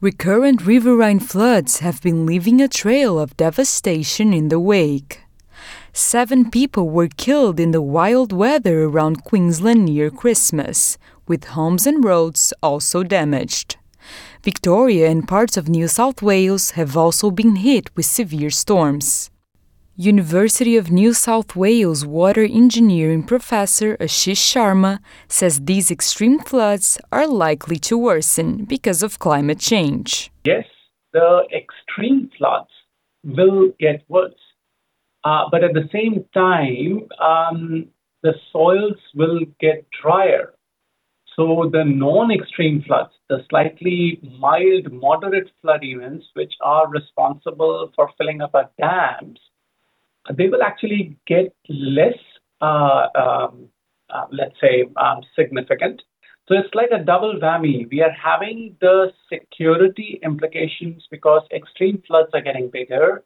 Recurrent riverine floods have been leaving a trail of devastation in the wake. Seven people were killed in the wild weather around Queensland near Christmas, with homes and roads also damaged. Victoria and parts of New South Wales have also been hit with severe storms. University of New South Wales water engineering professor Ashish Sharma says these extreme floods are likely to worsen because of climate change. Yes, the extreme floods will get worse. Uh, but at the same time, um, the soils will get drier. So the non-extreme floods, the slightly mild, moderate flood events, which are responsible for filling up our dams, they will actually get less, uh, um, uh, let's say, um, significant. So it's like a double whammy. We are having the security implications because extreme floods are getting bigger,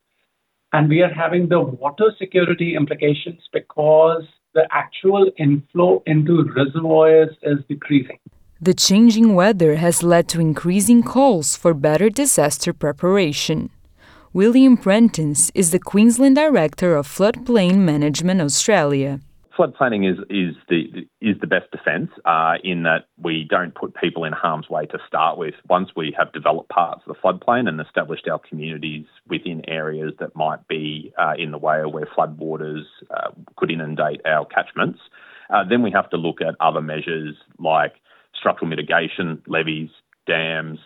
and we are having the water security implications because the actual inflow into reservoirs is decreasing. The changing weather has led to increasing calls for better disaster preparation. William Prentice is the Queensland Director of Floodplain Management Australia. Flood planning is is the is the best defence uh, in that we don't put people in harm's way to start with. Once we have developed parts of the floodplain and established our communities within areas that might be uh, in the way where floodwaters uh, could inundate our catchments, uh, then we have to look at other measures like structural mitigation, levees, dams,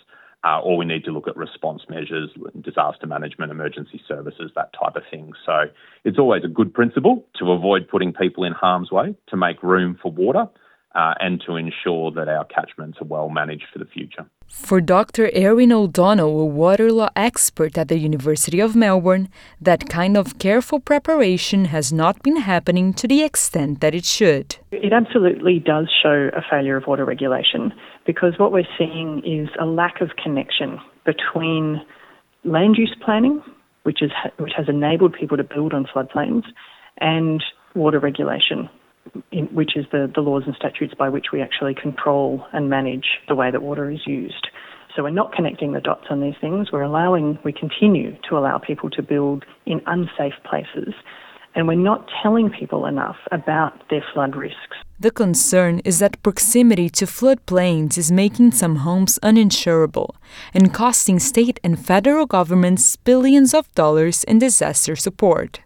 uh, or we need to look at response measures, disaster management, emergency services, that type of thing. So it's always a good principle to avoid putting people in harm's way, to make room for water, uh, and to ensure that our catchments are well managed for the future. For Dr. Erin O'Donnell, a water law expert at the University of Melbourne, that kind of careful preparation has not been happening to the extent that it should. It absolutely does show a failure of water regulation because what we're seeing is a lack of connection between land use planning, which, is, which has enabled people to build on floodplains, and water regulation, in, which is the, the laws and statutes by which we actually control and manage the way that water is used. So we're not connecting the dots on these things. We're allowing, we continue to allow people to build in unsafe places, and we're not telling people enough about their flood risks. The concern is that proximity to floodplains is making some homes uninsurable and costing state and federal governments billions of dollars in disaster support.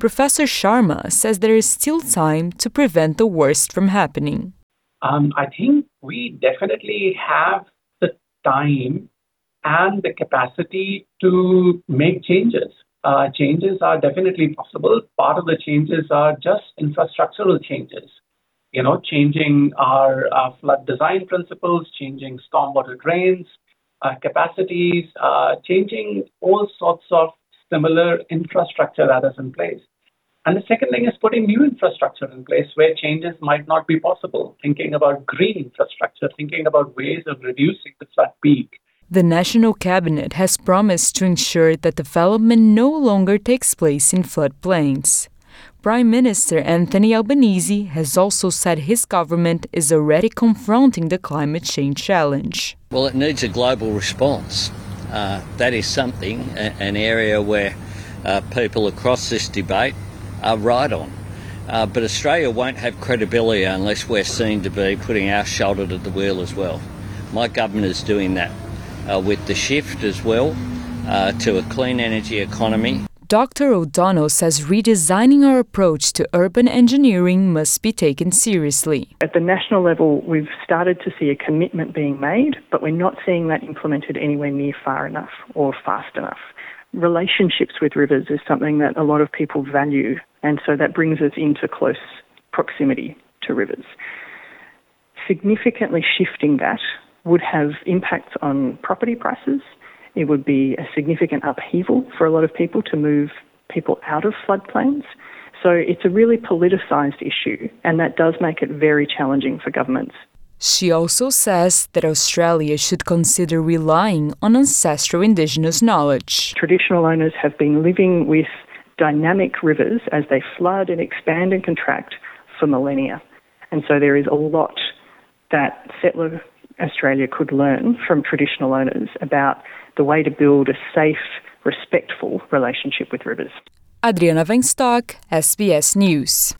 Professor Sharma says there is still time to prevent the worst from happening. Um, I think we definitely have the time and the capacity to make changes. Uh, changes are definitely possible. Part of the changes are just infrastructural changes. You know, changing our uh, flood design principles, changing stormwater drains, uh, capacities, uh, changing all sorts of similar infrastructure that is in place. And the second thing is putting new infrastructure in place where changes might not be possible, thinking about green infrastructure, thinking about ways of reducing the flood peak. The National Cabinet has promised to ensure that development no longer takes place in floodplains. Prime Minister Anthony Albanese has also said his government is already confronting the climate change challenge. Well, it needs a global response. Uh, that is something, an area where uh, people across this debate are right on. Uh, but Australia won't have credibility unless we're seen to be putting our shoulder to the wheel as well. My government is doing that uh, with the shift as well uh, to a clean energy economy. Dr. O'Donnell says redesigning our approach to urban engineering must be taken seriously. At the national level, we've started to see a commitment being made, but we're not seeing that implemented anywhere near far enough or fast enough. Relationships with rivers is something that a lot of people value, and so that brings us into close proximity to rivers. Significantly shifting that would have impacts on property prices it would be a significant upheaval for a lot of people to move people out of floodplains. So it's a really politicised issue, and that does make it very challenging for governments. She also says that Australia should consider relying on ancestral Indigenous knowledge. Traditional owners have been living with dynamic rivers as they flood and expand and contract for millennia. And so there is a lot that settler Australia could learn from traditional owners about the way to build a safe, respectful relationship with rivers. Adriana Weinstock, SBS News.